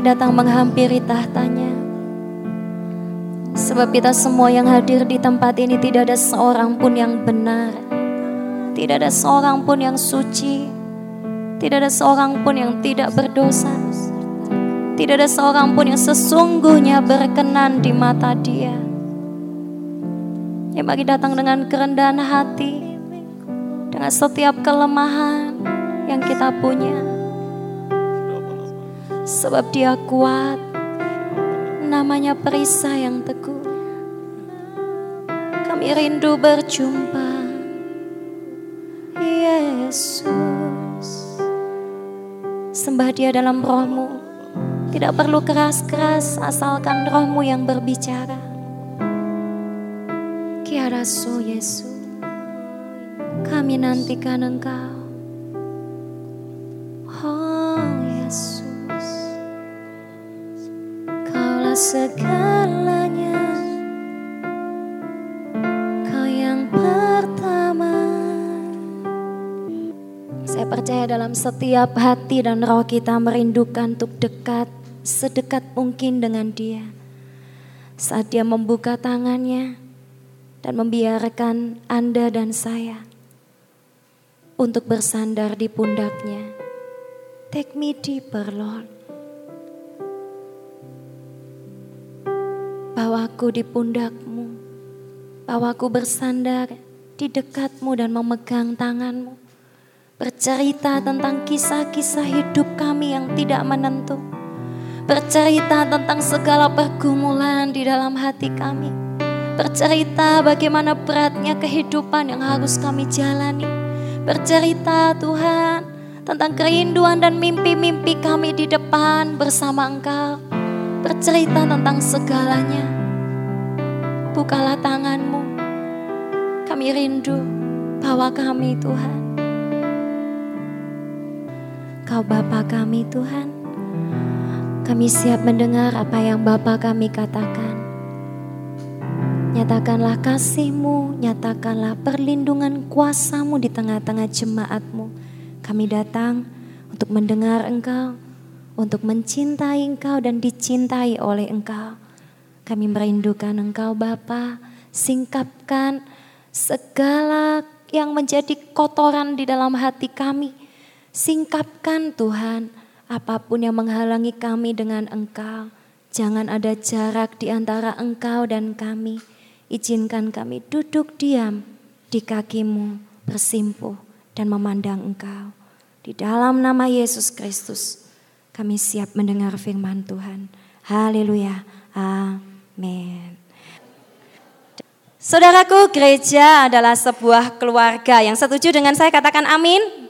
datang menghampiri tahtanya. Sebab kita semua yang hadir di tempat ini tidak ada seorang pun yang benar. Tidak ada seorang pun yang suci. Tidak ada seorang pun yang tidak berdosa. Tidak ada seorang pun yang sesungguhnya berkenan di mata dia. Yang bagi datang dengan kerendahan hati. Dengan setiap kelemahan yang kita punya Sebab dia kuat, namanya perisai yang teguh. Kami rindu berjumpa, Yesus. Sembah dia dalam rohmu, tidak perlu keras-keras asalkan rohmu yang berbicara. Kiarasu Yesus, kami nantikan engkau. Segalanya. Kau yang pertama. Saya percaya dalam setiap hati dan roh kita merindukan untuk dekat Sedekat mungkin dengan dia. Saat dia membuka tangannya Dan membiarkan Anda dan saya Untuk bersandar di pundaknya. Take me deeper Lord Bawaku di pundakmu, bawaku bersandar di dekatmu dan memegang tanganmu. Bercerita tentang kisah-kisah hidup kami yang tidak menentu. Bercerita tentang segala pergumulan di dalam hati kami. Bercerita bagaimana beratnya kehidupan yang harus kami jalani. Bercerita Tuhan tentang kerinduan dan mimpi-mimpi kami di depan bersama Engkau. Bercerita tentang segalanya bukalah tanganmu. Kami rindu bawa kami Tuhan. Kau Bapa kami Tuhan. Kami siap mendengar apa yang Bapa kami katakan. Nyatakanlah kasihmu, nyatakanlah perlindungan kuasamu di tengah-tengah jemaatmu. Kami datang untuk mendengar engkau, untuk mencintai engkau dan dicintai oleh engkau. Kami merindukan Engkau Bapa, singkapkan segala yang menjadi kotoran di dalam hati kami. Singkapkan Tuhan, apa pun yang menghalangi kami dengan Engkau. Jangan ada jarak di antara Engkau dan kami. Izinkan kami duduk diam di kakimu, bersimpuh dan memandang Engkau. Di dalam nama Yesus Kristus, kami siap mendengar firman Tuhan. Haleluya. Amin. Amin. Saudaraku, gereja adalah sebuah keluarga. Yang setuju dengan saya katakan amin.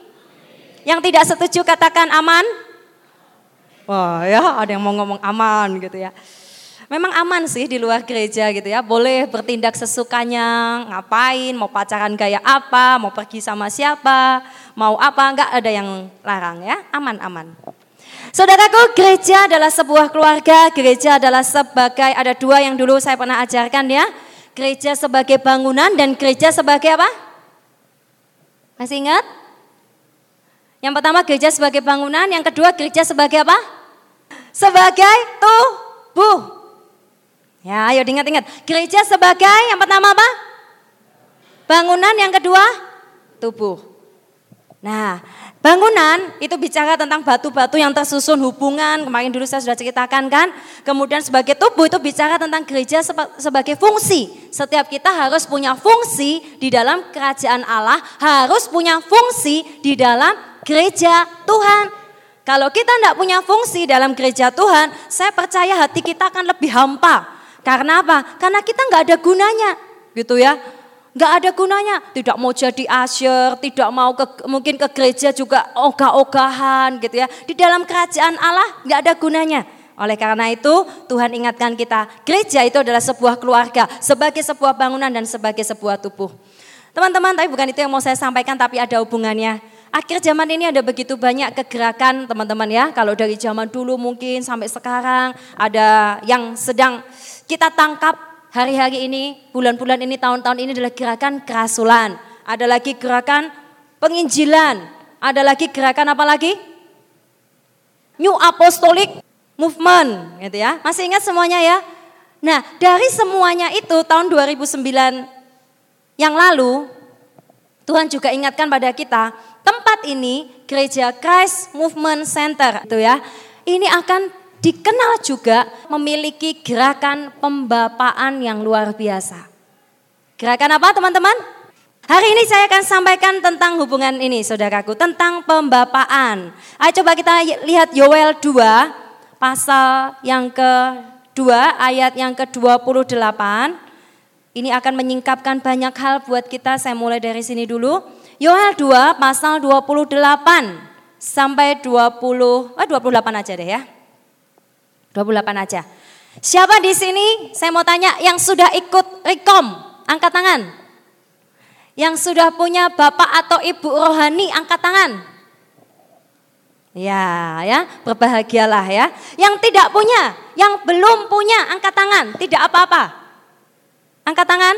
Yang tidak setuju katakan aman. Wah ya ada yang mau ngomong aman gitu ya. Memang aman sih di luar gereja gitu ya. Boleh bertindak sesukanya, ngapain, mau pacaran gaya apa, mau pergi sama siapa, mau apa, enggak ada yang larang ya. Aman-aman. Saudaraku, gereja adalah sebuah keluarga, gereja adalah sebagai, ada dua yang dulu saya pernah ajarkan ya. Gereja sebagai bangunan dan gereja sebagai apa? Masih ingat? Yang pertama gereja sebagai bangunan, yang kedua gereja sebagai apa? Sebagai tubuh. Ya, ayo ingat-ingat. Gereja sebagai yang pertama apa? Bangunan, yang kedua tubuh. Nah, Bangunan itu bicara tentang batu-batu yang tersusun hubungan, kemarin dulu saya sudah ceritakan kan. Kemudian sebagai tubuh itu bicara tentang gereja sebagai fungsi. Setiap kita harus punya fungsi di dalam kerajaan Allah, harus punya fungsi di dalam gereja Tuhan. Kalau kita tidak punya fungsi dalam gereja Tuhan, saya percaya hati kita akan lebih hampa. Karena apa? Karena kita nggak ada gunanya, gitu ya nggak ada gunanya. Tidak mau jadi asyir, tidak mau ke, mungkin ke gereja juga ogah-ogahan gitu ya. Di dalam kerajaan Allah nggak ada gunanya. Oleh karena itu Tuhan ingatkan kita, gereja itu adalah sebuah keluarga, sebagai sebuah bangunan dan sebagai sebuah tubuh. Teman-teman, tapi bukan itu yang mau saya sampaikan, tapi ada hubungannya. Akhir zaman ini ada begitu banyak kegerakan teman-teman ya. Kalau dari zaman dulu mungkin sampai sekarang ada yang sedang kita tangkap hari-hari ini, bulan-bulan ini, tahun-tahun ini adalah gerakan kerasulan. Ada lagi gerakan penginjilan. Ada lagi gerakan apa lagi? New Apostolic movement gitu ya. Masih ingat semuanya ya? Nah, dari semuanya itu tahun 2009 yang lalu Tuhan juga ingatkan pada kita, tempat ini Gereja Christ Movement Center itu ya. Ini akan dikenal juga memiliki gerakan pembapaan yang luar biasa. Gerakan apa teman-teman? Hari ini saya akan sampaikan tentang hubungan ini saudaraku, tentang pembapaan. Ayo coba kita lihat Yoel 2, pasal yang kedua, ayat yang ke-28. Ini akan menyingkapkan banyak hal buat kita, saya mulai dari sini dulu. Yoel 2, pasal 28 sampai 20, oh 28 aja deh ya. 28 aja. Siapa di sini? Saya mau tanya yang sudah ikut Rekom, angkat tangan. Yang sudah punya bapak atau ibu rohani angkat tangan. Ya, ya, berbahagialah ya. Yang tidak punya, yang belum punya angkat tangan, tidak apa-apa. Angkat tangan.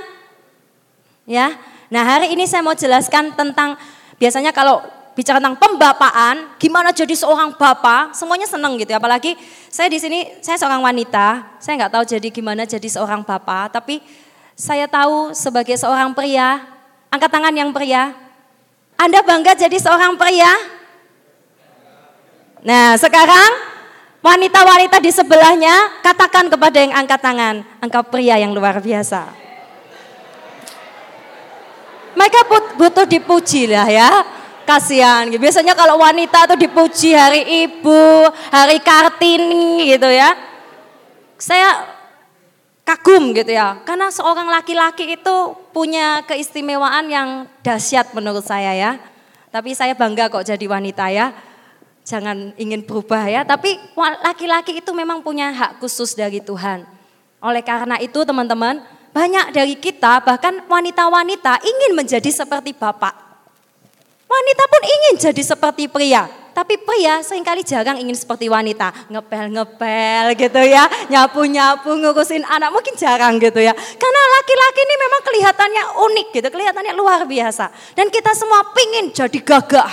Ya. Nah, hari ini saya mau jelaskan tentang biasanya kalau bicara tentang pembapaan, gimana jadi seorang bapak, semuanya senang gitu. Ya. Apalagi saya di sini, saya seorang wanita, saya nggak tahu jadi gimana jadi seorang bapak, tapi saya tahu sebagai seorang pria, Angkat tangan yang pria. Anda bangga jadi seorang pria? Nah sekarang wanita-wanita di sebelahnya katakan kepada yang angkat tangan. Engkau pria yang luar biasa. Mereka butuh dipuji lah ya. Kasihan. Biasanya kalau wanita tuh dipuji hari ibu, hari kartini gitu ya. Saya kagum gitu ya. Karena seorang laki-laki itu punya keistimewaan yang dahsyat menurut saya ya. Tapi saya bangga kok jadi wanita ya. Jangan ingin berubah ya. Tapi laki-laki itu memang punya hak khusus dari Tuhan. Oleh karena itu teman-teman, banyak dari kita bahkan wanita-wanita ingin menjadi seperti bapak. Wanita pun ingin jadi seperti pria. Tapi pria sering kali jarang ingin seperti wanita, ngepel-ngepel gitu ya, nyapu-nyapu, ngurusin anak, mungkin jarang gitu ya. Karena laki-laki ini memang kelihatannya unik gitu, kelihatannya luar biasa. Dan kita semua pingin jadi gagah.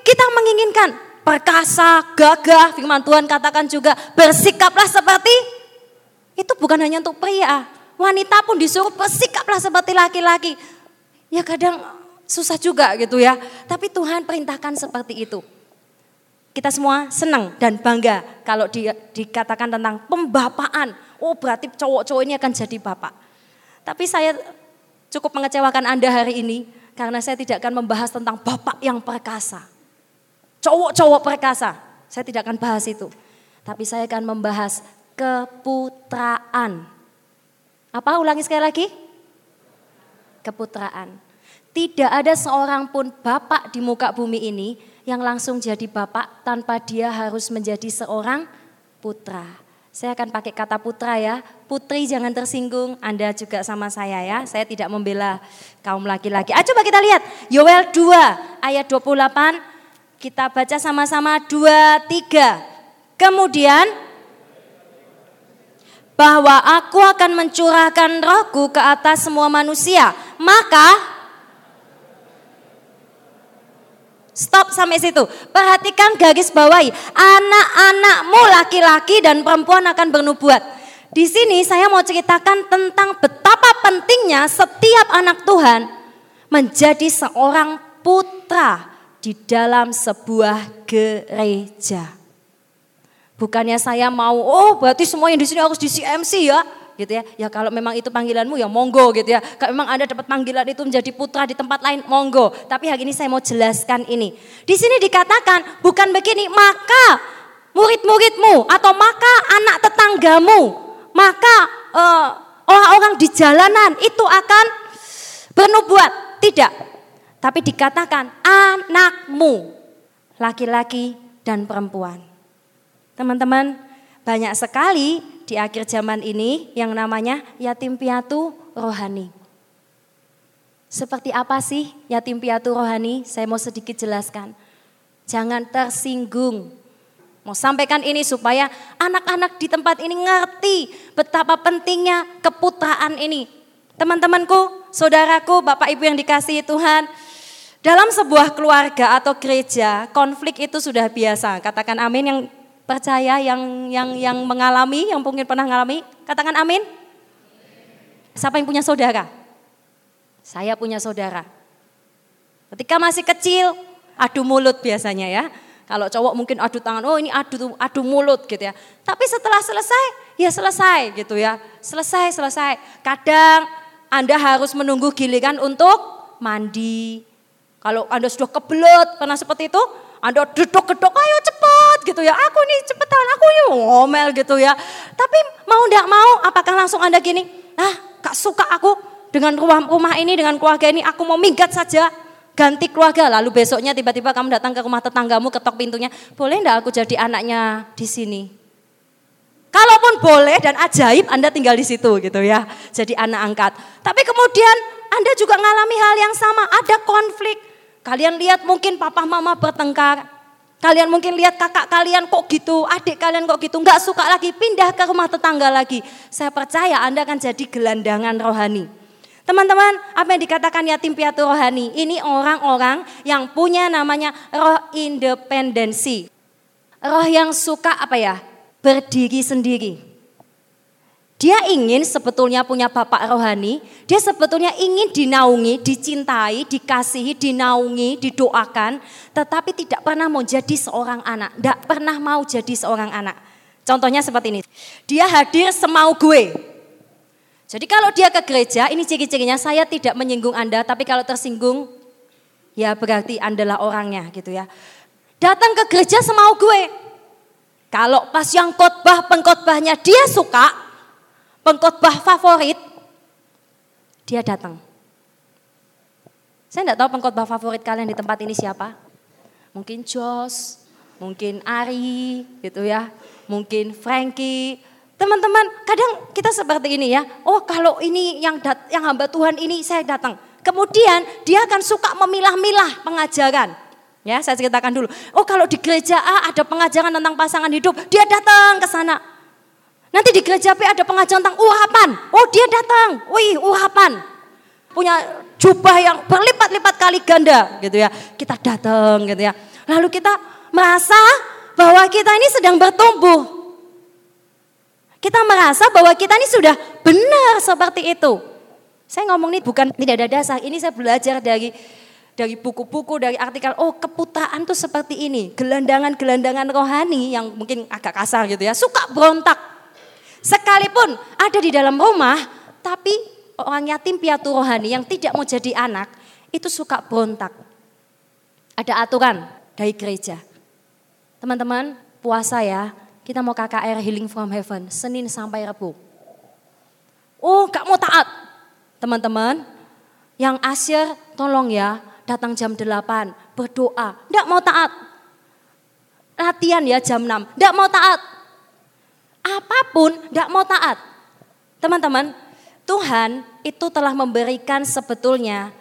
Kita menginginkan perkasa, gagah, firman Tuhan katakan juga bersikaplah seperti, itu bukan hanya untuk pria. Wanita pun disuruh bersikaplah seperti laki-laki. Ya kadang susah juga gitu ya. Tapi Tuhan perintahkan seperti itu. Kita semua senang dan bangga kalau di, dikatakan tentang pembapaan. Oh berarti cowok-cowok ini akan jadi bapak. Tapi saya cukup mengecewakan Anda hari ini karena saya tidak akan membahas tentang bapak yang perkasa. Cowok-cowok perkasa. Saya tidak akan bahas itu. Tapi saya akan membahas keputraan. Apa ulangi sekali lagi? Keputraan. Tidak ada seorang pun bapak di muka bumi ini yang langsung jadi bapak tanpa dia harus menjadi seorang putra. Saya akan pakai kata putra ya. Putri jangan tersinggung, Anda juga sama saya ya. Saya tidak membela kaum laki-laki. Ah, coba kita lihat. Yoel 2 ayat 28. Kita baca sama-sama 2 3. Kemudian bahwa aku akan mencurahkan rohku ke atas semua manusia. Maka Stop sampai situ. Perhatikan garis bawahi. Anak-anakmu laki-laki dan perempuan akan bernubuat. Di sini saya mau ceritakan tentang betapa pentingnya setiap anak Tuhan menjadi seorang putra di dalam sebuah gereja. Bukannya saya mau, oh berarti semua yang di sini harus di CMC ya gitu ya. Ya kalau memang itu panggilanmu ya monggo gitu ya. Kalau memang Anda dapat panggilan itu menjadi putra di tempat lain monggo. Tapi hari ini saya mau jelaskan ini. Di sini dikatakan bukan begini, maka murid-muridmu atau maka anak tetanggamu, maka uh, orang-orang di jalanan itu akan bernubuat. Tidak. Tapi dikatakan anakmu, laki-laki dan perempuan. Teman-teman, banyak sekali di akhir zaman ini yang namanya yatim piatu rohani. Seperti apa sih yatim piatu rohani? Saya mau sedikit jelaskan. Jangan tersinggung. Mau sampaikan ini supaya anak-anak di tempat ini ngerti betapa pentingnya keputraan ini. Teman-temanku, saudaraku, Bapak Ibu yang dikasihi Tuhan, dalam sebuah keluarga atau gereja, konflik itu sudah biasa. Katakan amin yang percaya yang yang yang mengalami, yang mungkin pernah mengalami? Katakan amin. Siapa yang punya saudara? Saya punya saudara. Ketika masih kecil, adu mulut biasanya ya. Kalau cowok mungkin adu tangan, oh ini adu adu mulut gitu ya. Tapi setelah selesai, ya selesai gitu ya. Selesai, selesai. Kadang Anda harus menunggu giliran untuk mandi. Kalau Anda sudah kebelet, karena seperti itu, anda dedok-gedok, ayo cepat gitu ya. Aku nih cepetan, aku ini ngomel gitu ya. Tapi mau ndak mau, apakah langsung Anda gini? Ah, gak suka aku dengan rumah, rumah ini, dengan keluarga ini, aku mau minggat saja. Ganti keluarga, lalu besoknya tiba-tiba kamu datang ke rumah tetanggamu, ketok pintunya. Boleh ndak aku jadi anaknya di sini? Kalaupun boleh dan ajaib Anda tinggal di situ gitu ya. Jadi anak angkat. Tapi kemudian Anda juga mengalami hal yang sama. Ada konflik Kalian lihat mungkin papa mama bertengkar. Kalian mungkin lihat kakak kalian kok gitu, adik kalian kok gitu, nggak suka lagi, pindah ke rumah tetangga lagi. Saya percaya Anda akan jadi gelandangan rohani. Teman-teman, apa yang dikatakan yatim piatu rohani? Ini orang-orang yang punya namanya roh independensi. Roh yang suka apa ya? Berdiri sendiri. Dia ingin sebetulnya punya bapak rohani, dia sebetulnya ingin dinaungi, dicintai, dikasihi, dinaungi, didoakan, tetapi tidak pernah mau jadi seorang anak, tidak pernah mau jadi seorang anak. Contohnya seperti ini, dia hadir semau gue. Jadi kalau dia ke gereja, ini ciri-cirinya saya tidak menyinggung Anda, tapi kalau tersinggung, ya berarti Anda lah orangnya gitu ya. Datang ke gereja semau gue. Kalau pas yang khotbah pengkhotbahnya dia suka, pengkhotbah favorit, dia datang. Saya tidak tahu pengkhotbah favorit kalian di tempat ini siapa. Mungkin Jos, mungkin Ari, gitu ya. Mungkin Frankie. Teman-teman, kadang kita seperti ini ya. Oh, kalau ini yang dat yang hamba Tuhan ini saya datang. Kemudian dia akan suka memilah-milah pengajaran. Ya, saya ceritakan dulu. Oh, kalau di gereja A ada pengajaran tentang pasangan hidup, dia datang ke sana. Nanti di gereja P ada pengajian tentang urapan. Oh dia datang, wih urapan. Punya jubah yang berlipat-lipat kali ganda gitu ya. Kita datang gitu ya. Lalu kita merasa bahwa kita ini sedang bertumbuh. Kita merasa bahwa kita ini sudah benar seperti itu. Saya ngomong ini bukan tidak ada dasar. Ini saya belajar dari dari buku-buku, dari artikel, oh keputaan tuh seperti ini. Gelandangan-gelandangan rohani yang mungkin agak kasar gitu ya. Suka berontak, Sekalipun ada di dalam rumah, tapi orang yatim piatu rohani yang tidak mau jadi anak, itu suka berontak. Ada aturan dari gereja. Teman-teman, puasa ya, kita mau KKR Healing from Heaven, Senin sampai Rabu. Oh, gak mau taat. Teman-teman, yang asyir tolong ya, datang jam 8, berdoa. Gak mau taat. Latihan ya jam 6, gak mau taat apa pun tidak mau taat. Teman-teman, Tuhan itu telah memberikan sebetulnya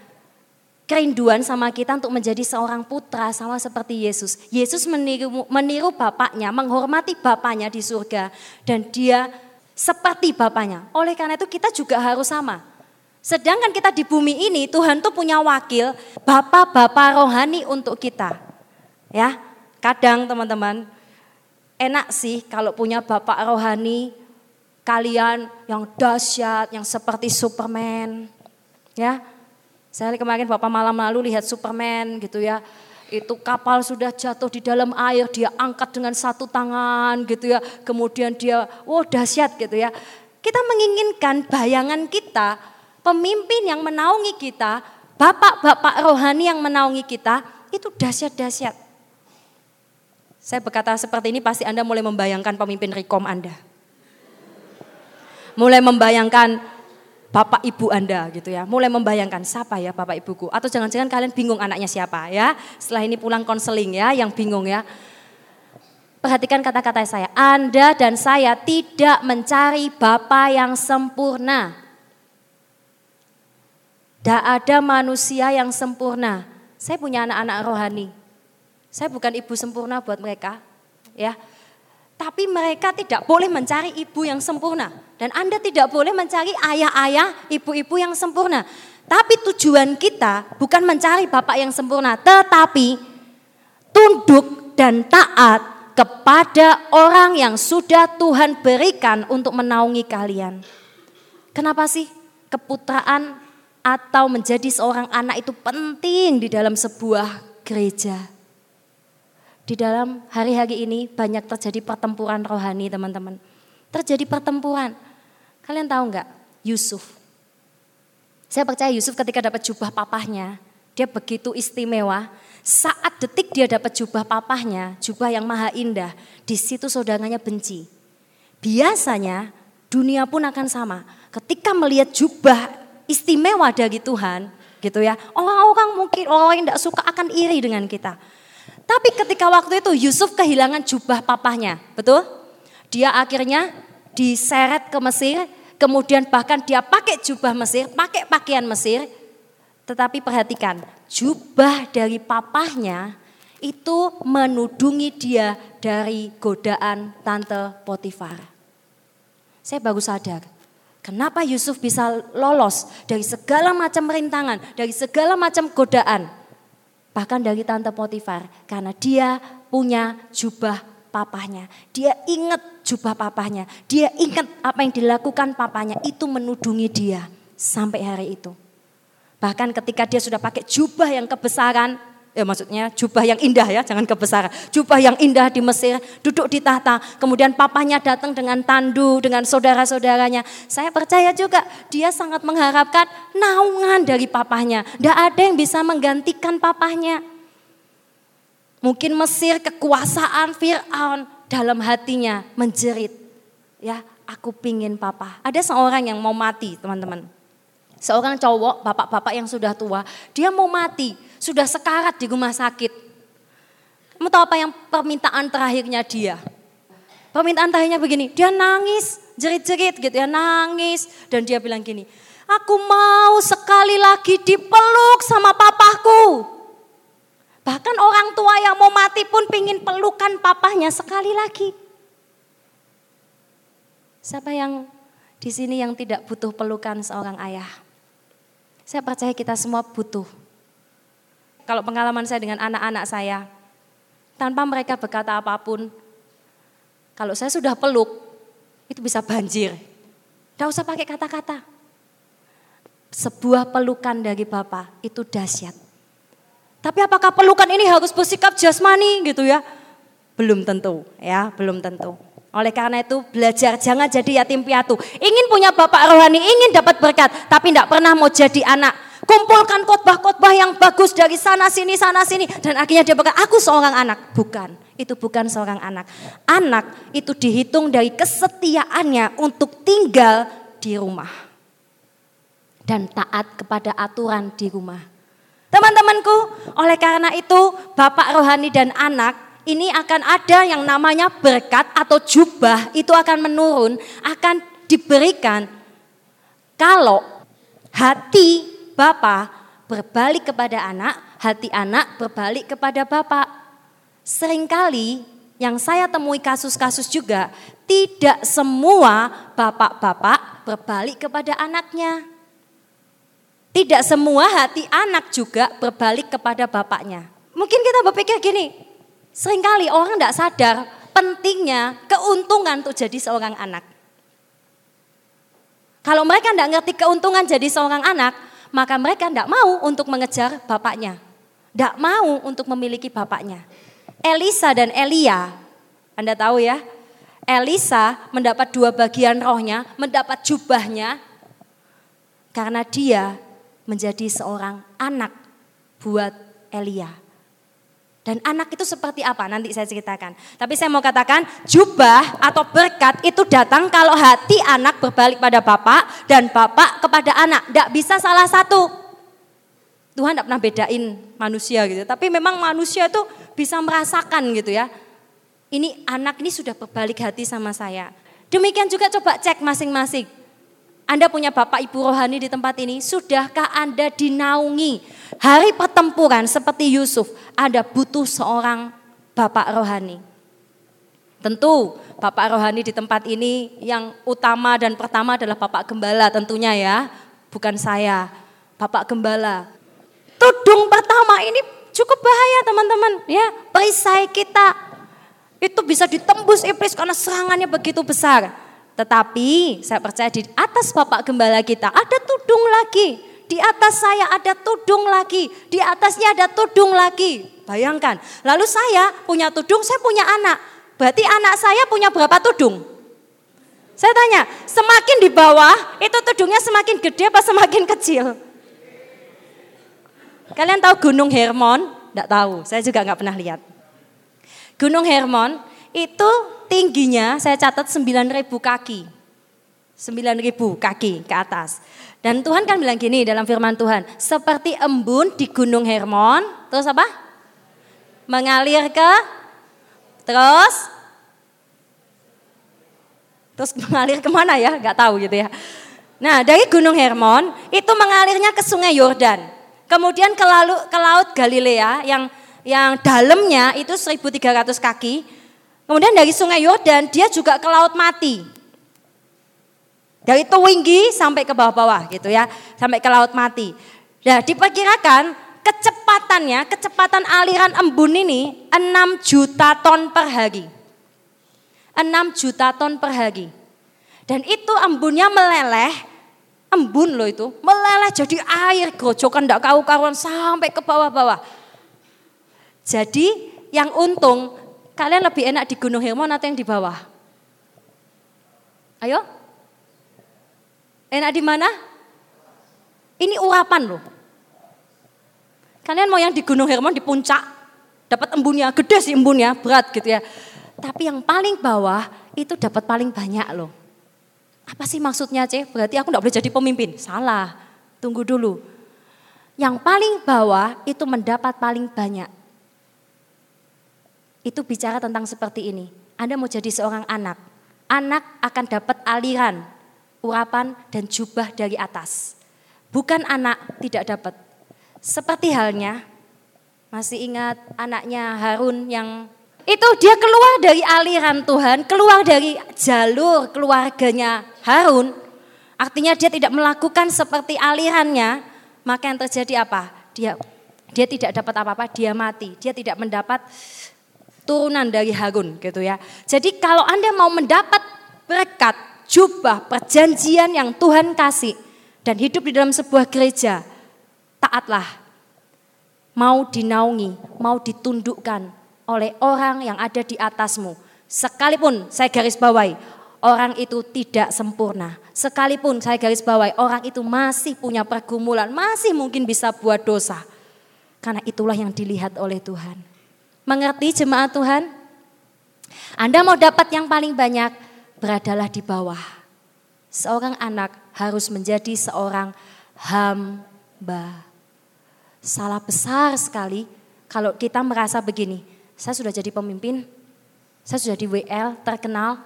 kerinduan sama kita untuk menjadi seorang putra sama seperti Yesus. Yesus meniru, meniru bapaknya, menghormati bapaknya di surga dan dia seperti bapaknya. Oleh karena itu kita juga harus sama. Sedangkan kita di bumi ini Tuhan tuh punya wakil bapak-bapak rohani untuk kita. Ya, kadang teman-teman enak sih kalau punya bapak rohani kalian yang dahsyat, yang seperti Superman. Ya. Saya kemarin Bapak malam lalu lihat Superman gitu ya. Itu kapal sudah jatuh di dalam air, dia angkat dengan satu tangan gitu ya. Kemudian dia, wow dahsyat gitu ya. Kita menginginkan bayangan kita, pemimpin yang menaungi kita, bapak-bapak rohani yang menaungi kita, itu dahsyat-dahsyat. Saya berkata seperti ini pasti Anda mulai membayangkan pemimpin Rekom Anda. Mulai membayangkan bapak ibu Anda gitu ya. Mulai membayangkan siapa ya bapak ibuku. Atau jangan-jangan kalian bingung anaknya siapa ya. Setelah ini pulang konseling ya yang bingung ya. Perhatikan kata-kata saya. Anda dan saya tidak mencari bapak yang sempurna. Tidak ada manusia yang sempurna. Saya punya anak-anak rohani. Saya bukan ibu sempurna buat mereka, ya. Tapi mereka tidak boleh mencari ibu yang sempurna dan Anda tidak boleh mencari ayah-ayah, ibu-ibu yang sempurna. Tapi tujuan kita bukan mencari bapak yang sempurna, tetapi tunduk dan taat kepada orang yang sudah Tuhan berikan untuk menaungi kalian. Kenapa sih keputraan atau menjadi seorang anak itu penting di dalam sebuah gereja? Di dalam hari-hari ini banyak terjadi pertempuran rohani teman-teman. Terjadi pertempuran. Kalian tahu nggak Yusuf? Saya percaya Yusuf ketika dapat jubah papahnya, dia begitu istimewa saat detik dia dapat jubah papahnya, jubah yang maha indah, di situ saudaranya benci. Biasanya dunia pun akan sama. Ketika melihat jubah istimewa dari Tuhan, gitu ya. Orang-orang mungkin orang yang tidak suka akan iri dengan kita. Tapi ketika waktu itu Yusuf kehilangan jubah papahnya, betul? Dia akhirnya diseret ke Mesir, kemudian bahkan dia pakai jubah Mesir, pakai pakaian Mesir. Tetapi perhatikan, jubah dari papahnya itu menudungi dia dari godaan tante Potifar. Saya baru sadar, kenapa Yusuf bisa lolos dari segala macam rintangan, dari segala macam godaan. Bahkan dari tante Potifar, karena dia punya jubah papahnya. Dia ingat jubah papahnya, dia ingat apa yang dilakukan papahnya, itu menudungi dia sampai hari itu. Bahkan ketika dia sudah pakai jubah yang kebesaran, ya maksudnya jubah yang indah ya, jangan kebesaran. Jubah yang indah di Mesir, duduk di tahta. Kemudian papanya datang dengan tandu, dengan saudara-saudaranya. Saya percaya juga dia sangat mengharapkan naungan dari papahnya. Tidak ada yang bisa menggantikan papahnya. Mungkin Mesir kekuasaan Fir'aun dalam hatinya menjerit. Ya, aku pingin papa. Ada seorang yang mau mati teman-teman Seorang cowok, bapak-bapak yang sudah tua, dia mau mati, sudah sekarat di rumah sakit. Kamu tahu apa yang permintaan terakhirnya dia? Permintaan terakhirnya begini, dia nangis, jerit-jerit gitu ya, nangis. Dan dia bilang gini, aku mau sekali lagi dipeluk sama papaku. Bahkan orang tua yang mau mati pun pingin pelukan papahnya sekali lagi. Siapa yang di sini yang tidak butuh pelukan seorang ayah? Saya percaya kita semua butuh. Kalau pengalaman saya dengan anak-anak saya, tanpa mereka berkata apa pun, kalau saya sudah peluk, itu bisa banjir. Tidak usah pakai kata-kata. Sebuah pelukan dari Bapak itu dahsyat. Tapi apakah pelukan ini harus bersikap jasmani gitu ya? Belum tentu ya, belum tentu. Oleh karena itu belajar jangan jadi yatim piatu. Ingin punya bapak rohani, ingin dapat berkat, tapi tidak pernah mau jadi anak. Kumpulkan khotbah-khotbah yang bagus dari sana sini sana sini dan akhirnya dia berkata aku seorang anak. Bukan, itu bukan seorang anak. Anak itu dihitung dari kesetiaannya untuk tinggal di rumah dan taat kepada aturan di rumah. Teman-temanku, oleh karena itu bapak rohani dan anak ini akan ada yang namanya berkat atau jubah itu akan menurun, akan diberikan kalau hati Bapak berbalik kepada anak, hati anak berbalik kepada Bapak. Seringkali yang saya temui kasus-kasus juga, tidak semua bapak-bapak berbalik kepada anaknya. Tidak semua hati anak juga berbalik kepada bapaknya. Mungkin kita berpikir gini, Seringkali orang tidak sadar pentingnya keuntungan untuk jadi seorang anak. Kalau mereka tidak ngerti keuntungan jadi seorang anak, maka mereka tidak mau untuk mengejar bapaknya. Tidak mau untuk memiliki bapaknya. Elisa dan Elia, Anda tahu ya, Elisa mendapat dua bagian rohnya, mendapat jubahnya, karena dia menjadi seorang anak buat Elia. Dan anak itu seperti apa? Nanti saya ceritakan. Tapi saya mau katakan jubah atau berkat itu datang kalau hati anak berbalik pada bapak dan bapak kepada anak. Tidak bisa salah satu. Tuhan tidak pernah bedain manusia gitu. Tapi memang manusia itu bisa merasakan gitu ya. Ini anak ini sudah berbalik hati sama saya. Demikian juga coba cek masing-masing. Anda punya bapak ibu rohani di tempat ini, sudahkah Anda dinaungi hari pertempuran seperti Yusuf? Anda butuh seorang bapak rohani. Tentu bapak rohani di tempat ini yang utama dan pertama adalah bapak gembala tentunya ya, bukan saya. Bapak gembala. Tudung pertama ini cukup bahaya teman-teman ya, perisai kita Itu bisa ditembus iblis karena serangannya begitu besar. Tetapi saya percaya di atas Bapak Gembala kita ada tudung lagi. Di atas saya ada tudung lagi. Di atasnya ada tudung lagi. Bayangkan. Lalu saya punya tudung, saya punya anak. Berarti anak saya punya berapa tudung? Saya tanya, semakin di bawah itu tudungnya semakin gede apa semakin kecil? Kalian tahu Gunung Hermon? Tidak tahu, saya juga nggak pernah lihat. Gunung Hermon itu tingginya saya catat 9.000 kaki. 9.000 kaki ke atas. Dan Tuhan kan bilang gini dalam firman Tuhan, seperti embun di Gunung Hermon, terus apa? Mengalir ke terus terus mengalir ke mana ya? Gak tahu gitu ya. Nah dari Gunung Hermon itu mengalirnya ke Sungai Yordan, kemudian ke, ke Laut Galilea yang yang dalamnya itu 1.300 kaki. Kemudian dari Sungai Yordan dia juga ke Laut Mati. Dari Tuwinggi sampai ke bawah-bawah gitu ya, sampai ke Laut Mati. Nah diperkirakan kecepatannya, kecepatan aliran embun ini 6 juta ton per hari. 6 juta ton per hari. Dan itu embunnya meleleh, embun loh itu, meleleh jadi air grojokan tidak kau-karuan sampai ke bawah-bawah. Jadi yang untung kalian lebih enak di Gunung Hermon atau yang di bawah? Ayo? Enak di mana? Ini urapan loh. Kalian mau yang di Gunung Hermon di puncak, dapat embunnya, gede sih embunnya, berat gitu ya. Tapi yang paling bawah itu dapat paling banyak loh. Apa sih maksudnya Ceh? Berarti aku enggak boleh jadi pemimpin. Salah, tunggu dulu. Yang paling bawah itu mendapat paling banyak itu bicara tentang seperti ini. Anda mau jadi seorang anak, anak akan dapat aliran, urapan dan jubah dari atas. Bukan anak tidak dapat. Seperti halnya, masih ingat anaknya Harun yang itu dia keluar dari aliran Tuhan, keluar dari jalur keluarganya Harun. Artinya dia tidak melakukan seperti alirannya, maka yang terjadi apa? Dia dia tidak dapat apa-apa, dia mati. Dia tidak mendapat turunan dari Harun gitu ya. Jadi kalau Anda mau mendapat berkat, jubah, perjanjian yang Tuhan kasih dan hidup di dalam sebuah gereja, taatlah. Mau dinaungi, mau ditundukkan oleh orang yang ada di atasmu. Sekalipun saya garis bawahi, orang itu tidak sempurna. Sekalipun saya garis bawahi, orang itu masih punya pergumulan, masih mungkin bisa buat dosa. Karena itulah yang dilihat oleh Tuhan. Mengerti jemaat Tuhan? Anda mau dapat yang paling banyak, beradalah di bawah. Seorang anak harus menjadi seorang hamba. Salah besar sekali kalau kita merasa begini, saya sudah jadi pemimpin, saya sudah di WL, terkenal,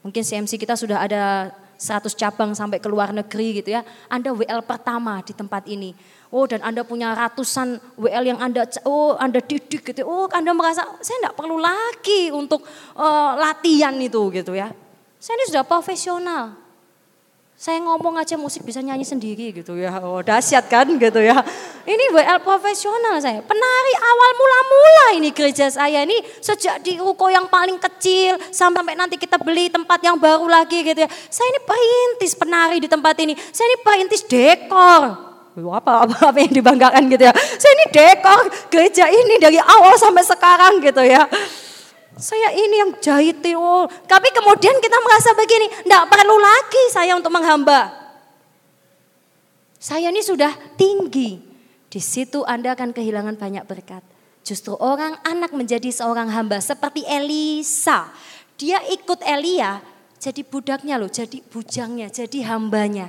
mungkin CMC kita sudah ada 100 cabang sampai ke luar negeri gitu ya. Anda WL pertama di tempat ini. Oh dan Anda punya ratusan WL yang Anda oh Anda didik gitu. Oh Anda merasa saya tidak perlu lagi untuk uh, latihan itu gitu ya. Saya ini sudah profesional. Saya ngomong aja musik bisa nyanyi sendiri gitu ya. Oh dahsyat kan gitu ya. Ini WL profesional saya. Penari awal mula-mula ini gereja saya ini sejak di ruko yang paling kecil sampai nanti kita beli tempat yang baru lagi gitu ya. Saya ini perintis penari di tempat ini. Saya ini perintis dekor apa, apa apa yang dibanggakan gitu ya. Saya ini dekor gereja ini dari awal sampai sekarang gitu ya. Saya ini yang jahit oh. Tapi kemudian kita merasa begini, enggak perlu lagi saya untuk menghamba. Saya ini sudah tinggi. Di situ Anda akan kehilangan banyak berkat. Justru orang anak menjadi seorang hamba seperti Elisa. Dia ikut Elia jadi budaknya loh, jadi bujangnya, jadi hambanya.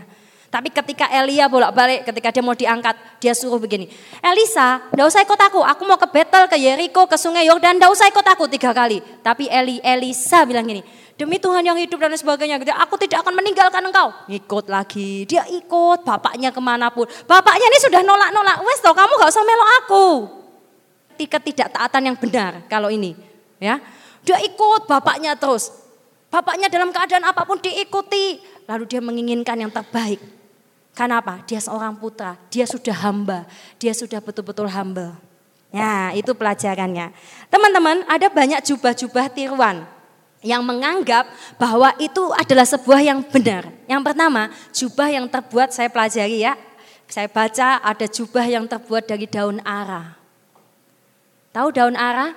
Tapi ketika Elia bolak-balik, ketika dia mau diangkat, dia suruh begini. Elisa, ndak usah ikut aku. Aku mau ke Betel, ke Yeriko, ke Sungai Yordan, ndak usah ikut aku tiga kali. Tapi Eli, Elisa bilang gini, demi Tuhan yang hidup dan sebagainya, gitu, aku tidak akan meninggalkan engkau. Ikut lagi, dia ikut bapaknya ke mana pun. Bapaknya ini sudah nolak-nolak, wes toh kamu gak usah melok aku. Ketidaktaatan yang benar kalau ini. ya Dia ikut bapaknya terus. Bapaknya dalam keadaan apa pun diikuti. Lalu dia menginginkan yang terbaik. Karena apa? Dia seorang putra, dia sudah hamba, dia sudah betul-betul hamba. Ya, itu pelajarannya. Teman-teman, ada banyak jubah-jubah tiruan yang menganggap bahwa itu adalah sebuah yang benar. Yang pertama, jubah yang terbuat saya pelajari ya. Saya baca ada jubah yang terbuat dari daun ara. Tahu daun ara?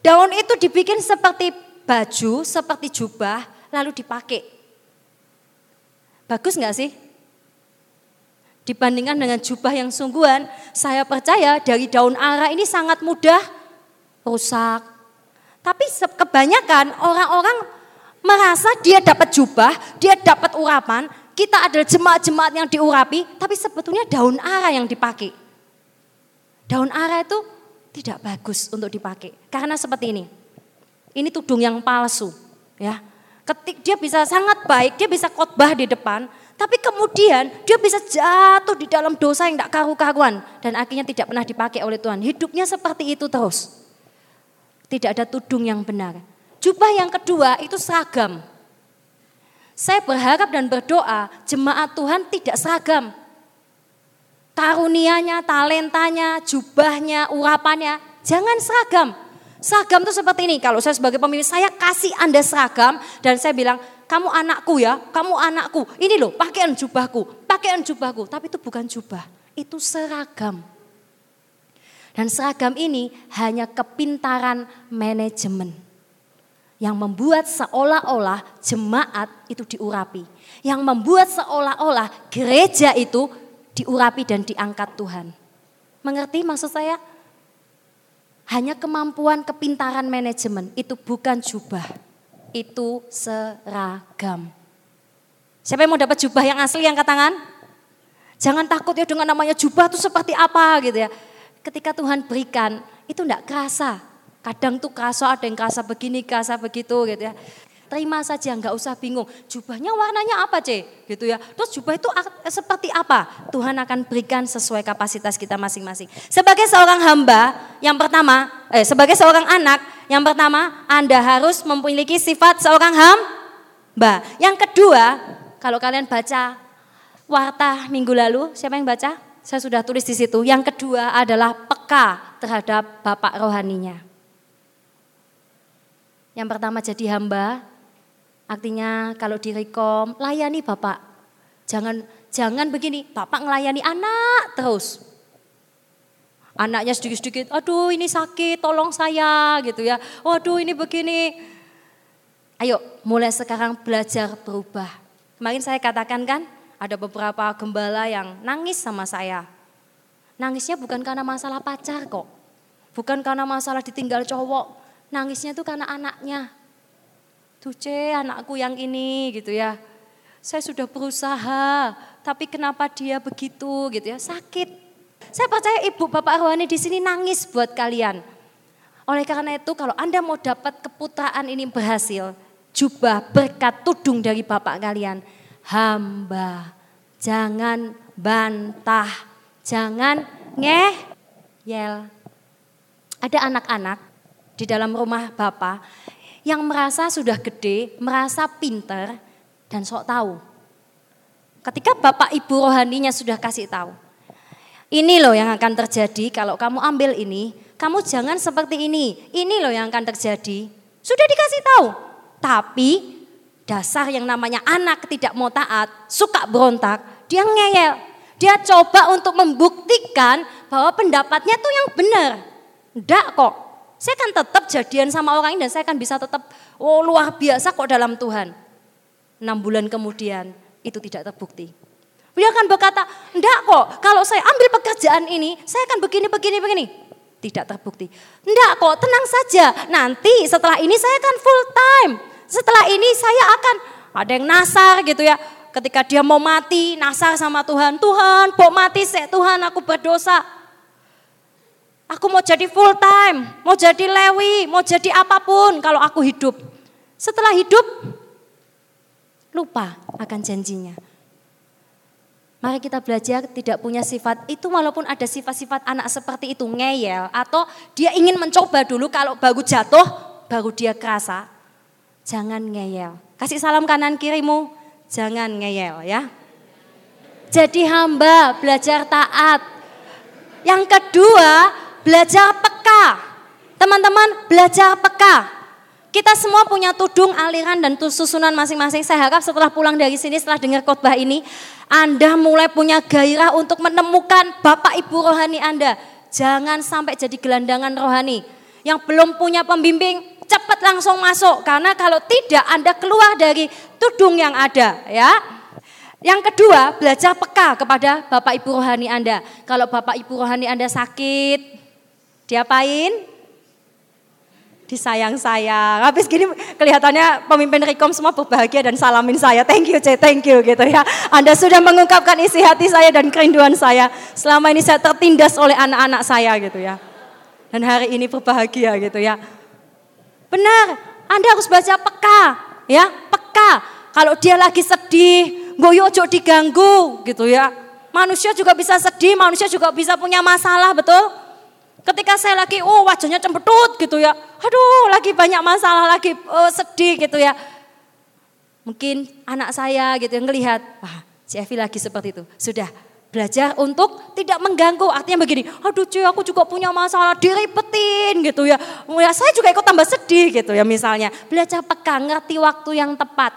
Daun itu dibikin seperti baju, seperti jubah, lalu dipakai. Bagus nggak sih? Dibandingkan dengan jubah yang sungguhan, saya percaya dari daun ara ini sangat mudah rusak. Tapi kebanyakan orang-orang merasa dia dapat jubah, dia dapat urapan, kita adalah jemaat-jemaat yang diurapi, tapi sebetulnya daun ara yang dipakai. Daun ara itu tidak bagus untuk dipakai. Karena seperti ini. Ini tudung yang palsu, ya. Ketik dia bisa sangat baik, dia bisa khotbah di depan, tapi kemudian dia bisa jatuh di dalam dosa yang tidak karu-karuan dan akhirnya tidak pernah dipakai oleh Tuhan. Hidupnya seperti itu terus. Tidak ada tudung yang benar. Jubah yang kedua itu seragam. Saya berharap dan berdoa jemaat Tuhan tidak seragam. Karunianya, talentanya, jubahnya, urapannya, jangan seragam. Seragam itu seperti ini, kalau saya sebagai pemimpin, saya kasih Anda seragam dan saya bilang, kamu anakku ya, kamu anakku. Ini loh pakaian jubahku, pakaian jubahku. Tapi itu bukan jubah, itu seragam. Dan seragam ini hanya kepintaran manajemen. Yang membuat seolah-olah jemaat itu diurapi. Yang membuat seolah-olah gereja itu diurapi dan diangkat Tuhan. Mengerti maksud saya? Hanya kemampuan kepintaran manajemen itu bukan jubah itu seragam. Siapa yang mau dapat jubah yang asli yang tangan? Jangan takut ya dengan namanya jubah itu seperti apa gitu ya. Ketika Tuhan berikan itu enggak kerasa. Kadang tuh kerasa ada yang kerasa begini, kerasa begitu gitu ya terima saja, nggak usah bingung. Jubahnya warnanya apa, C? Gitu ya. Terus jubah itu seperti apa? Tuhan akan berikan sesuai kapasitas kita masing-masing. Sebagai seorang hamba, yang pertama, eh, sebagai seorang anak, yang pertama, Anda harus memiliki sifat seorang hamba. Yang kedua, kalau kalian baca warta minggu lalu, siapa yang baca? Saya sudah tulis di situ. Yang kedua adalah peka terhadap bapak rohaninya. Yang pertama jadi hamba, Artinya kalau di rekom layani Bapak. Jangan jangan begini, Bapak melayani anak terus. Anaknya sedikit-sedikit, aduh ini sakit, tolong saya gitu ya. Waduh ini begini. Ayo mulai sekarang belajar berubah. Kemarin saya katakan kan, ada beberapa gembala yang nangis sama saya. Nangisnya bukan karena masalah pacar kok. Bukan karena masalah ditinggal cowok. Nangisnya itu karena anaknya. Duce anakku yang ini gitu ya. Saya sudah berusaha, tapi kenapa dia begitu gitu ya, sakit. Saya percaya ibu bapak rohani di sini nangis buat kalian. Oleh karena itu kalau Anda mau dapat keputraan ini berhasil, jubah berkat tudung dari bapak kalian. Hamba, jangan bantah, jangan ngeyel. Ada anak-anak di dalam rumah bapak yang merasa sudah gede, merasa pinter, dan sok tahu. Ketika bapak ibu rohaninya sudah kasih tahu, ini loh yang akan terjadi kalau kamu ambil ini, kamu jangan seperti ini, ini loh yang akan terjadi. Sudah dikasih tahu, tapi dasar yang namanya anak tidak mau taat, suka berontak, dia ngeyel. Dia coba untuk membuktikan bahwa pendapatnya tuh yang benar. Enggak kok, saya akan tetap jadian sama orang ini dan saya akan bisa tetap oh luar biasa kok dalam Tuhan. Enam bulan kemudian itu tidak terbukti. Dia akan berkata, enggak kok, kalau saya ambil pekerjaan ini, saya akan begini, begini, begini. Tidak terbukti. Enggak kok, tenang saja. Nanti setelah ini saya akan full time. Setelah ini saya akan, ada yang nasar gitu ya. Ketika dia mau mati, nasar sama Tuhan. Tuhan, mau mati saya, Tuhan aku berdosa. Aku mau jadi full time, mau jadi lewi, mau jadi apa pun kalau aku hidup. Setelah hidup, lupa akan janjinya. Mari kita belajar tidak punya sifat itu walaupun ada sifat-sifat anak seperti itu ngeyel atau dia ingin mencoba dulu kalau baru jatuh baru dia kerasa. Jangan ngeyel. Kasih salam kanan kirimu, jangan ngeyel ya. Jadi hamba belajar taat. Yang kedua, belajar peka. Teman-teman, belajar peka. Kita semua punya tudung, aliran, dan susunan masing-masing. Saya harap setelah pulang dari sini, setelah dengar khotbah ini, Anda mulai punya gairah untuk menemukan Bapak Ibu rohani Anda. Jangan sampai jadi gelandangan rohani. Yang belum punya pembimbing, cepat langsung masuk. Karena kalau tidak, Anda keluar dari tudung yang ada. ya. Yang kedua, belajar peka kepada Bapak Ibu rohani Anda. Kalau Bapak Ibu rohani Anda sakit, diapain? disayang-sayang. Habis gini kelihatannya pemimpin Rekom semua berbahagia dan salamin saya. Thank you, C, thank you gitu ya. Anda sudah mengungkapkan isi hati saya dan kerinduan saya. Selama ini saya tertindas oleh anak-anak saya gitu ya. Dan hari ini berbahagia gitu ya. Benar, Anda harus baca peka ya, peka. Kalau dia lagi sedih, boyo ojo diganggu gitu ya. Manusia juga bisa sedih, manusia juga bisa punya masalah, betul? Ketika saya lagi, oh wajahnya cempetut gitu ya. Aduh lagi banyak masalah, lagi oh, sedih gitu ya. Mungkin anak saya gitu yang ngelihat, wah si Evi lagi seperti itu. Sudah belajar untuk tidak mengganggu. Artinya begini, aduh cuy aku juga punya masalah, diribetin gitu ya. Ya saya juga ikut tambah sedih gitu ya misalnya. Belajar peka, ngerti waktu yang tepat.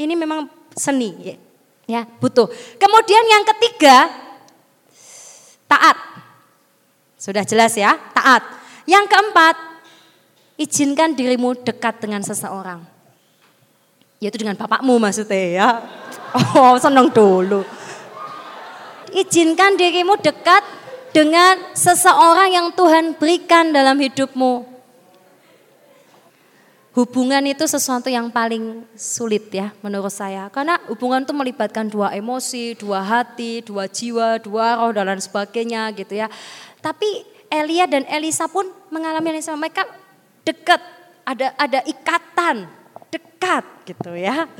Ini memang seni ya, ya butuh. Kemudian yang ketiga, taat. Sudah jelas ya, taat. Yang keempat, izinkan dirimu dekat dengan seseorang. Yaitu dengan bapakmu maksudnya ya. Oh seneng dulu. Izinkan dirimu dekat dengan seseorang yang Tuhan berikan dalam hidupmu. Hubungan itu sesuatu yang paling sulit ya menurut saya. Karena hubungan itu melibatkan dua emosi, dua hati, dua jiwa, dua roh dan lain sebagainya gitu ya. Tapi Elia dan Elisa pun mengalami yang sama. Mereka dekat, ada ada ikatan, dekat gitu ya.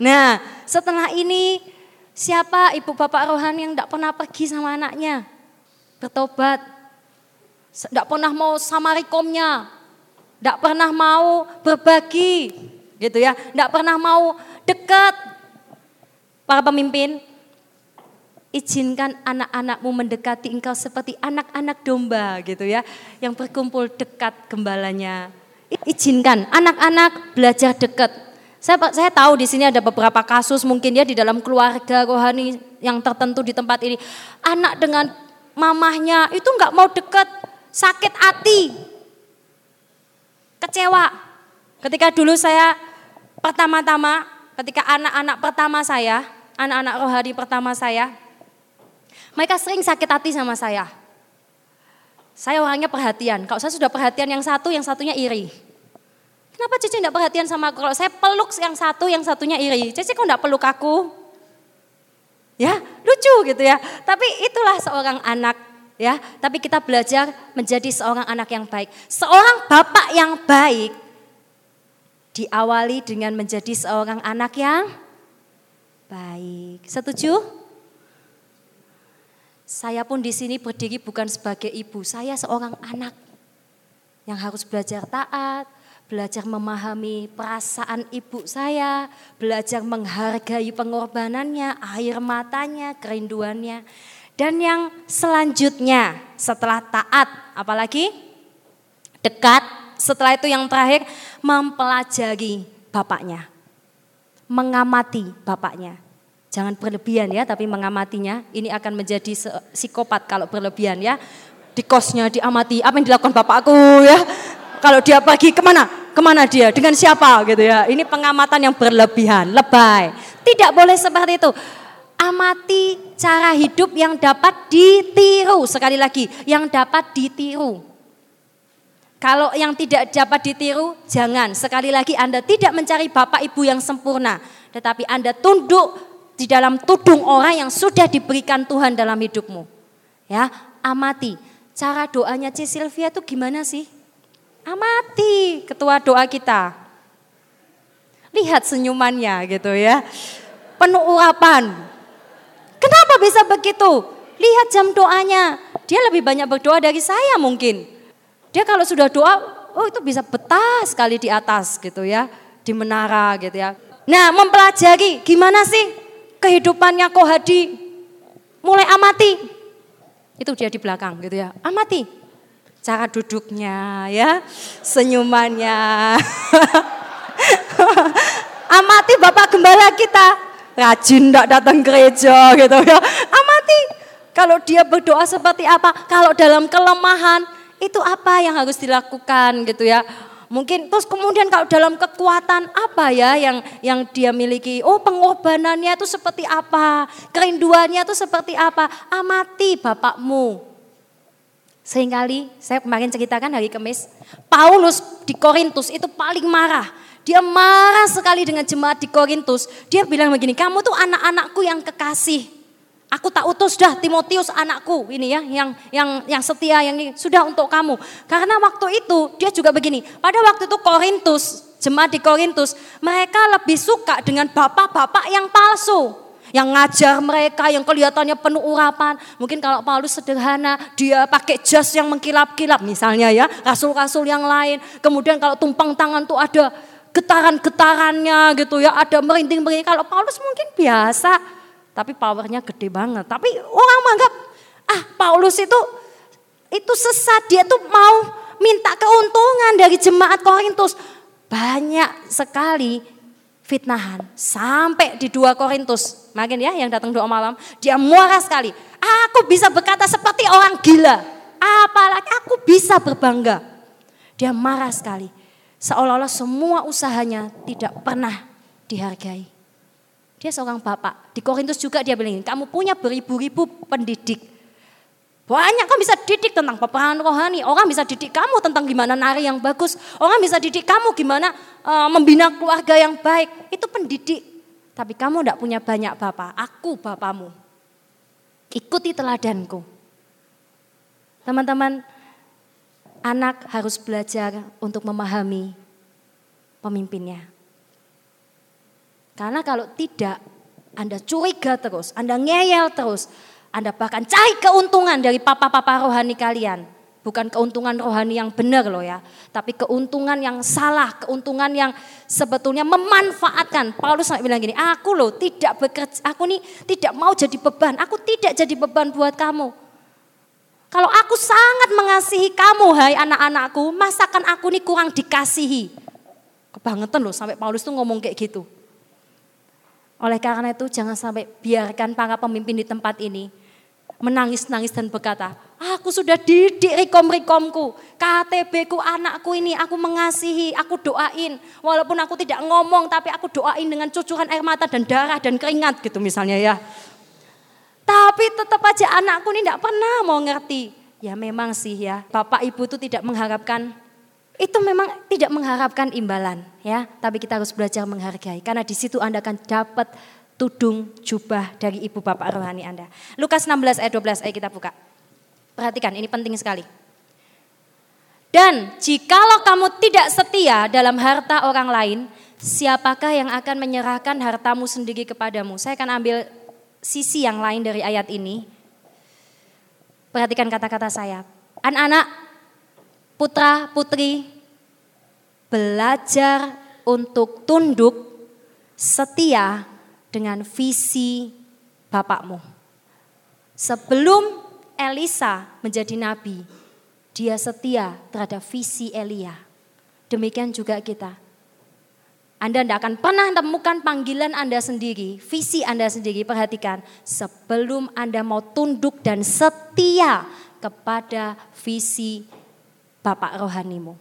Nah setelah ini siapa ibu bapak rohani yang tidak pernah pergi sama anaknya? Bertobat. Tidak pernah mau sama rikomnya, tidak pernah mau berbagi, gitu ya. Tidak pernah mau dekat. Para pemimpin, izinkan anak-anakmu mendekati engkau seperti anak-anak domba gitu ya. Yang berkumpul dekat gembalanya. Izinkan anak-anak belajar dekat. Saya, saya tahu di sini ada beberapa kasus mungkin ya di dalam keluarga rohani yang tertentu di tempat ini. Anak dengan mamahnya itu nggak mau dekat, sakit hati, kecewa. Ketika dulu saya pertama-tama, ketika anak-anak pertama saya, anak-anak rohani pertama saya, mereka sering sakit hati sama saya. Saya orangnya perhatian. Kalau saya sudah perhatian yang satu, yang satunya iri. Kenapa Cici tidak perhatian sama aku? Kalau saya peluk yang satu, yang satunya iri. Cici kok tidak peluk aku? Ya, lucu gitu ya. Tapi itulah seorang anak ya, tapi kita belajar menjadi seorang anak yang baik. Seorang bapak yang baik diawali dengan menjadi seorang anak yang baik. Setuju? Saya pun di sini berdiri bukan sebagai ibu, saya seorang anak yang harus belajar taat, belajar memahami perasaan ibu saya, belajar menghargai pengorbanannya, air matanya, kerinduannya. Dan yang selanjutnya setelah taat, apalagi dekat, setelah itu yang terakhir mempelajari bapaknya. Mengamati bapaknya. Jangan berlebihan ya, tapi mengamatinya. Ini akan menjadi psikopat kalau berlebihan ya. Di kosnya diamati, apa yang dilakukan bapakku ya. Kalau dia pergi ke mana? Ke mana dia? Dengan siapa gitu ya. Ini pengamatan yang berlebihan, lebay. Tidak boleh seperti itu amati cara hidup yang dapat ditiru. Sekali lagi, yang dapat ditiru. Kalau yang tidak dapat ditiru, jangan. Sekali lagi Anda tidak mencari bapak ibu yang sempurna. Tetapi Anda tunduk di dalam tudung orang yang sudah diberikan Tuhan dalam hidupmu. Ya, amati. Cara doanya C. Sylvia itu gimana sih? Amati ketua doa kita. Lihat senyumannya gitu ya. Penuh urapan, Kenapa bisa begitu? Lihat jam doanya. Dia lebih banyak berdoa dari saya mungkin. Dia kalau sudah doa, oh itu bisa betah sekali di atas gitu ya. Di menara gitu ya. Nah mempelajari gimana sih kehidupannya Kohadi. Mulai amati. Itu dia di belakang gitu ya. Amati. cara duduknya ya, senyumannya. Amati Bapak Gembala kita, rajin tidak datang gereja gitu ya. Amati kalau dia berdoa seperti apa, kalau dalam kelemahan itu apa yang harus dilakukan gitu ya. Mungkin terus kemudian kalau dalam kekuatan apa ya yang yang dia miliki? Oh, pengorbanannya itu seperti apa? Kerinduannya itu seperti apa? Amati bapakmu. Seringkali saya kemarin ceritakan hari Kamis, Paulus di Korintus itu paling marah. Dia marah sekali dengan jemaat di Korintus. Dia bilang begini, kamu tuh anak-anakku yang kekasih. Aku tak utus dah Timotius anakku ini ya yang yang yang setia yang ini sudah untuk kamu. Karena waktu itu dia juga begini. Pada waktu itu Korintus, jemaat di Korintus, mereka lebih suka dengan bapak-bapak yang palsu. Yang ngajar mereka yang kelihatannya penuh urapan. Mungkin kalau Paulus sederhana, dia pakai jas yang mengkilap-kilap misalnya ya. Rasul-rasul yang lain. Kemudian kalau tumpang tangan tuh ada getaran-getarannya gitu ya. Ada merinding-merinding. Kalau Paulus mungkin biasa tapi powernya gede banget. Tapi orang menganggap, ah Paulus itu itu sesat, dia tuh mau minta keuntungan dari jemaat Korintus. Banyak sekali fitnahan sampai di dua Korintus. Makin ya yang datang doa malam, dia marah sekali. Aku bisa berkata seperti orang gila. Apalagi aku bisa berbangga. Dia marah sekali. Seolah-olah semua usahanya tidak pernah dihargai. Dia seorang bapak. Di Korintus juga dia bilang, kamu punya beribu-ribu pendidik. Banyak kan bisa didik tentang peperangan rohani. Orang bisa didik kamu tentang gimana nari yang bagus. Orang bisa didik kamu gimana uh, membina keluarga yang baik. Itu pendidik. Tapi kamu tidak punya banyak bapak. Aku bapamu. Ikuti teladanku. Teman-teman, anak harus belajar untuk memahami pemimpinnya. Karena kalau tidak, Anda curiga terus, Anda ngeyel terus, Anda bahkan cari keuntungan dari papa-papa rohani kalian. Bukan keuntungan rohani yang benar loh ya, tapi keuntungan yang salah, keuntungan yang sebetulnya memanfaatkan. Paulus sampai bilang gini, aku loh tidak bekerja, aku nih tidak mau jadi beban, aku tidak jadi beban buat kamu. Kalau aku sangat mengasihi kamu, hai anak-anakku, masakan aku nih kurang dikasihi. Kebangetan loh sampai Paulus tuh ngomong kayak gitu. Oleh karena itu jangan sampai biarkan para pemimpin di tempat ini menangis-nangis dan berkata, aku sudah didik rekom-rekomku, KTB ku anakku ini aku mengasihi, aku doain. Walaupun aku tidak ngomong tapi aku doain dengan cucuran air mata dan darah dan keringat gitu misalnya ya. Tapi tetap aja anakku ini tidak pernah mau ngerti. Ya memang sih ya, bapak ibu itu tidak mengharapkan itu memang tidak mengharapkan imbalan ya, tapi kita harus belajar menghargai karena di situ Anda akan dapat tudung jubah dari ibu bapak rohani Anda. Lukas 16 ayat 12 ayo kita buka. Perhatikan ini penting sekali. Dan jikalau kamu tidak setia dalam harta orang lain, siapakah yang akan menyerahkan hartamu sendiri kepadamu? Saya akan ambil sisi yang lain dari ayat ini. Perhatikan kata-kata saya. Anak-anak, putra putri belajar untuk tunduk setia dengan visi bapakmu. Sebelum Elisa menjadi nabi, dia setia terhadap visi Elia. Demikian juga kita. Anda tidak akan pernah temukan panggilan Anda sendiri, visi Anda sendiri. Perhatikan, sebelum Anda mau tunduk dan setia kepada visi bapak rohanimu.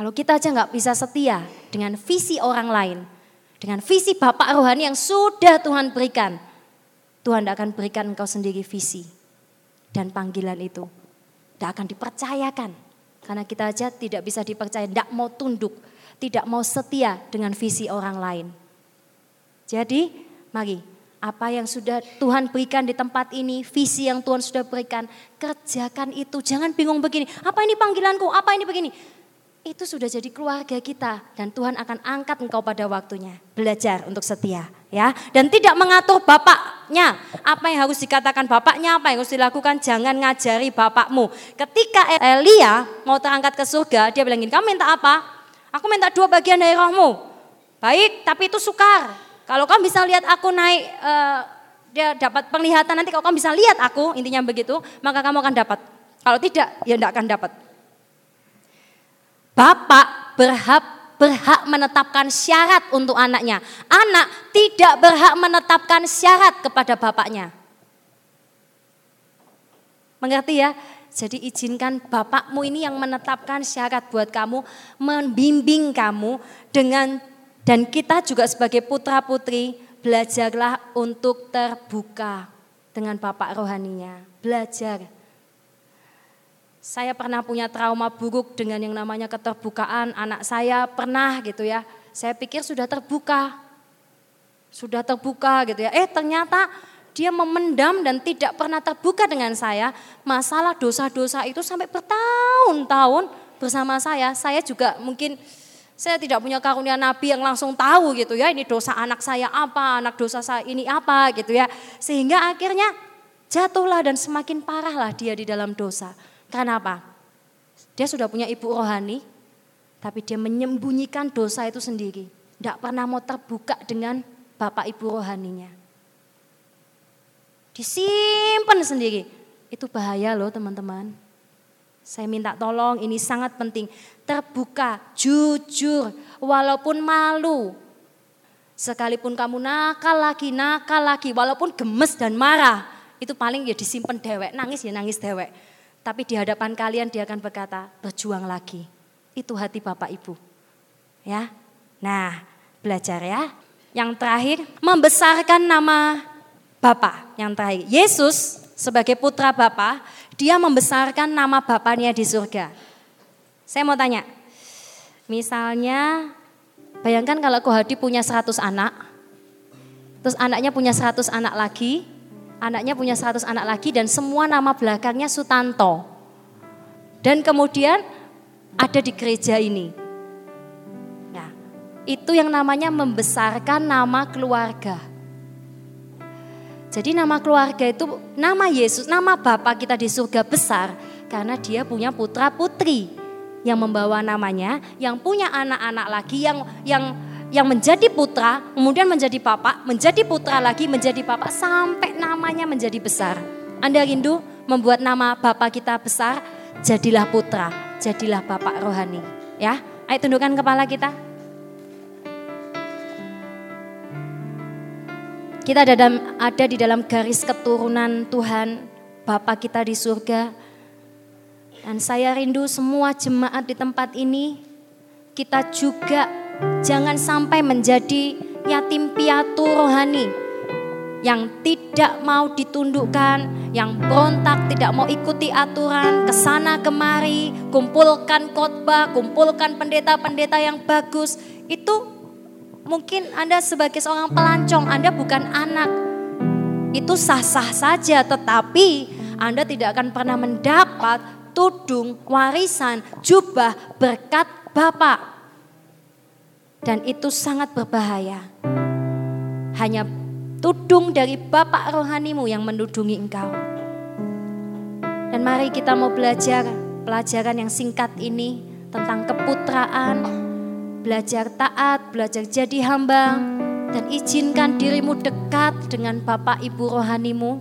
Kalau kita aja nggak bisa setia dengan visi orang lain, dengan visi bapak rohani yang sudah Tuhan berikan, Tuhan tidak akan berikan engkau sendiri visi dan panggilan itu. Tidak akan dipercayakan. Karena kita aja tidak bisa dipercaya, tidak mau tunduk, tidak mau setia dengan visi orang lain. Jadi mari apa yang sudah Tuhan berikan di tempat ini, visi yang Tuhan sudah berikan, kerjakan itu. Jangan bingung begini, apa ini panggilanku, apa ini begini. Itu sudah jadi keluarga kita dan Tuhan akan angkat engkau pada waktunya. Belajar untuk setia ya dan tidak mengatur bapaknya. Apa yang harus dikatakan bapaknya, apa yang harus dilakukan, jangan ngajari bapakmu. Ketika Elia mau terangkat ke surga, dia bilang gini, kamu minta apa? Aku minta dua bagian dari rohmu. Baik, tapi itu sukar. Kalau kamu bisa lihat aku naik uh, dia dapat penglihatan nanti kalau kamu bisa lihat aku, intinya begitu, maka kamu akan dapat. Kalau tidak, ya tidak akan dapat. Bapak berhak berhak menetapkan syarat untuk anaknya. Anak tidak berhak menetapkan syarat kepada bapaknya. Mengerti ya? Jadi izinkan bapakmu ini yang menetapkan syarat buat kamu, membimbing kamu dengan dan kita juga sebagai putra putri belajarlah untuk terbuka dengan bapak rohaninya. Belajar. Saya pernah punya trauma buruk dengan yang namanya keterbukaan. Anak saya pernah gitu ya. Saya pikir sudah terbuka. Sudah terbuka gitu ya. Eh ternyata dia memendam dan tidak pernah terbuka dengan saya. Masalah dosa-dosa itu sampai bertahun-tahun bersama saya. Saya juga mungkin saya tidak punya karunia nabi yang langsung tahu gitu ya. Ini dosa anak saya apa, anak dosa saya ini apa gitu ya. Sehingga akhirnya jatuhlah dan semakin parahlah dia di dalam dosa. Karena apa? Dia sudah punya ibu rohani, tapi dia menyembunyikan dosa itu sendiri. Tidak pernah mau terbuka dengan bapak ibu rohaninya disimpan sendiri. Itu bahaya loh teman-teman. Saya minta tolong, ini sangat penting. Terbuka, jujur, walaupun malu. Sekalipun kamu nakal lagi, nakal lagi, walaupun gemes dan marah. Itu paling ya disimpan dewek, nangis ya nangis dewek. Tapi di hadapan kalian dia akan berkata, berjuang lagi. Itu hati Bapak Ibu. Ya. Nah, belajar ya. Yang terakhir, membesarkan nama Bapa yang terakhir. Yesus sebagai putra Bapa, dia membesarkan nama Bapaknya di surga. Saya mau tanya, misalnya bayangkan kalau Kohadi punya 100 anak, terus anaknya punya 100 anak lagi, anaknya punya 100 anak lagi dan semua nama belakangnya Sutanto. Dan kemudian ada di gereja ini. Nah, itu yang namanya membesarkan nama keluarga. Jadi nama keluarga itu nama Yesus, nama Bapa kita di surga besar karena dia punya putra putri yang membawa namanya, yang punya anak-anak lagi yang yang yang menjadi putra, kemudian menjadi papa, menjadi putra lagi, menjadi papa sampai namanya menjadi besar. Anda rindu membuat nama Bapa kita besar, jadilah putra, jadilah Bapak rohani. Ya, ayo tundukkan kepala kita. Kita ada, ada di dalam garis keturunan Tuhan, Bapa kita di surga. Dan saya rindu semua jemaat di tempat ini, kita juga jangan sampai menjadi yatim piatu rohani yang tidak mau ditundukkan, yang berontak, tidak mau ikuti aturan, ke sana kemari, kumpulkan khotbah, kumpulkan pendeta-pendeta yang bagus, itu Mungkin Anda sebagai seorang pelancong, Anda bukan anak. Itu sah-sah saja, tetapi Anda tidak akan pernah mendapat tudung, warisan, jubah, berkat Bapak. Dan itu sangat berbahaya. Hanya tudung dari Bapak rohanimu yang menudungi engkau. Dan mari kita mau belajar pelajaran yang singkat ini tentang keputraan, belajar taat, belajar jadi hamba, dan izinkan dirimu dekat dengan Bapak Ibu rohanimu.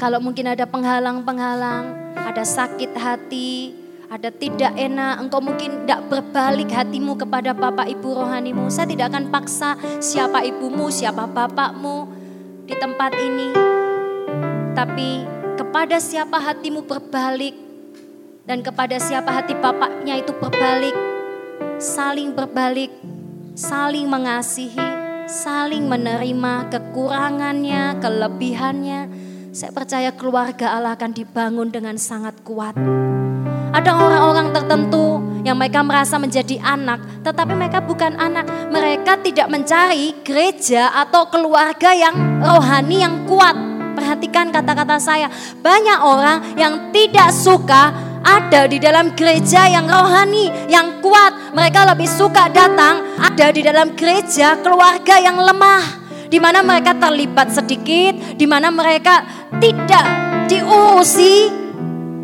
Kalau mungkin ada penghalang-penghalang, ada sakit hati, ada tidak enak, engkau mungkin tidak berbalik hatimu kepada Bapak Ibu rohanimu. Saya tidak akan paksa siapa ibumu, siapa bapakmu di tempat ini. Tapi kepada siapa hatimu berbalik dan kepada siapa hati bapaknya itu berbalik, saling berbalik, saling mengasihi, saling menerima kekurangannya, kelebihannya. Saya percaya keluarga Allah akan dibangun dengan sangat kuat. Ada orang-orang tertentu yang mereka merasa menjadi anak, tetapi mereka bukan anak. Mereka tidak mencari gereja atau keluarga yang rohani yang kuat. Perhatikan kata-kata saya, banyak orang yang tidak suka ada di dalam gereja yang rohani, yang kuat. Mereka lebih suka datang ada di dalam gereja keluarga yang lemah. Di mana mereka terlibat sedikit, di mana mereka tidak diurusi,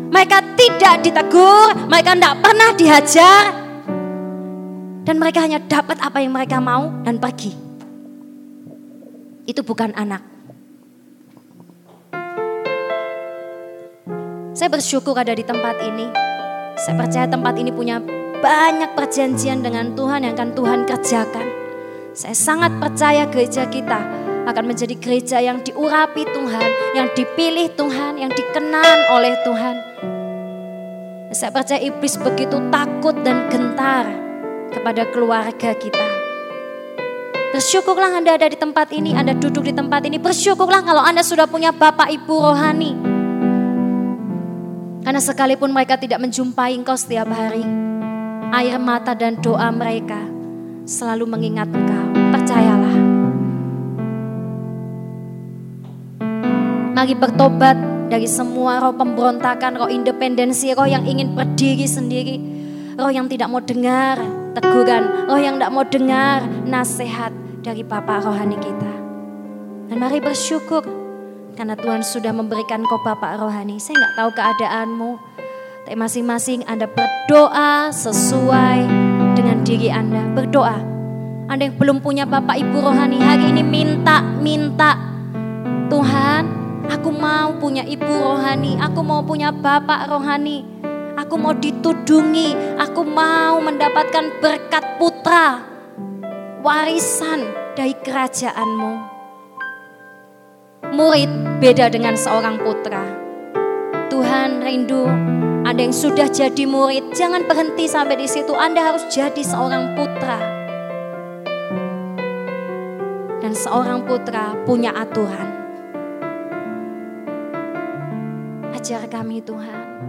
mereka tidak ditegur, mereka tidak pernah dihajar. Dan mereka hanya dapat apa yang mereka mau dan pergi. itu bukan anak. Saya bersyukur ada di tempat ini. Saya percaya tempat ini punya banyak perjanjian dengan Tuhan yang akan Tuhan kerjakan. Saya sangat percaya gereja kita akan menjadi gereja yang diurapi Tuhan, yang dipilih Tuhan, yang dikenal oleh Tuhan. Saya percaya iblis begitu takut dan gentar kepada keluarga kita. Bersyukurlah Anda ada di tempat ini, Anda duduk di tempat ini. Bersyukurlah kalau Anda sudah punya Bapak Ibu rohani. Karena sekalipun mereka tidak menjumpai engkau setiap hari, air mata dan doa mereka selalu mengingat engkau. Percayalah. Mari bertobat dari semua roh pemberontakan, roh independensi, roh yang ingin berdiri sendiri. Roh yang tidak mau dengar teguran, roh yang tidak mau dengar nasihat dari Bapak rohani kita. Dan mari bersyukur karena Tuhan sudah memberikan kau Bapak rohani. Saya nggak tahu keadaanmu, tapi masing-masing Anda berdoa sesuai dengan diri Anda. Berdoa. Anda yang belum punya Bapak Ibu rohani, hari ini minta, minta. Tuhan, Aku mau punya ibu rohani, aku mau punya bapak rohani. Aku mau ditudungi, aku mau mendapatkan berkat putra, warisan dari kerajaanmu. Murid beda dengan seorang putra. Tuhan rindu ada yang sudah jadi murid, jangan berhenti sampai di situ. Anda harus jadi seorang putra. Dan seorang putra punya aturan. Ajar kami Tuhan.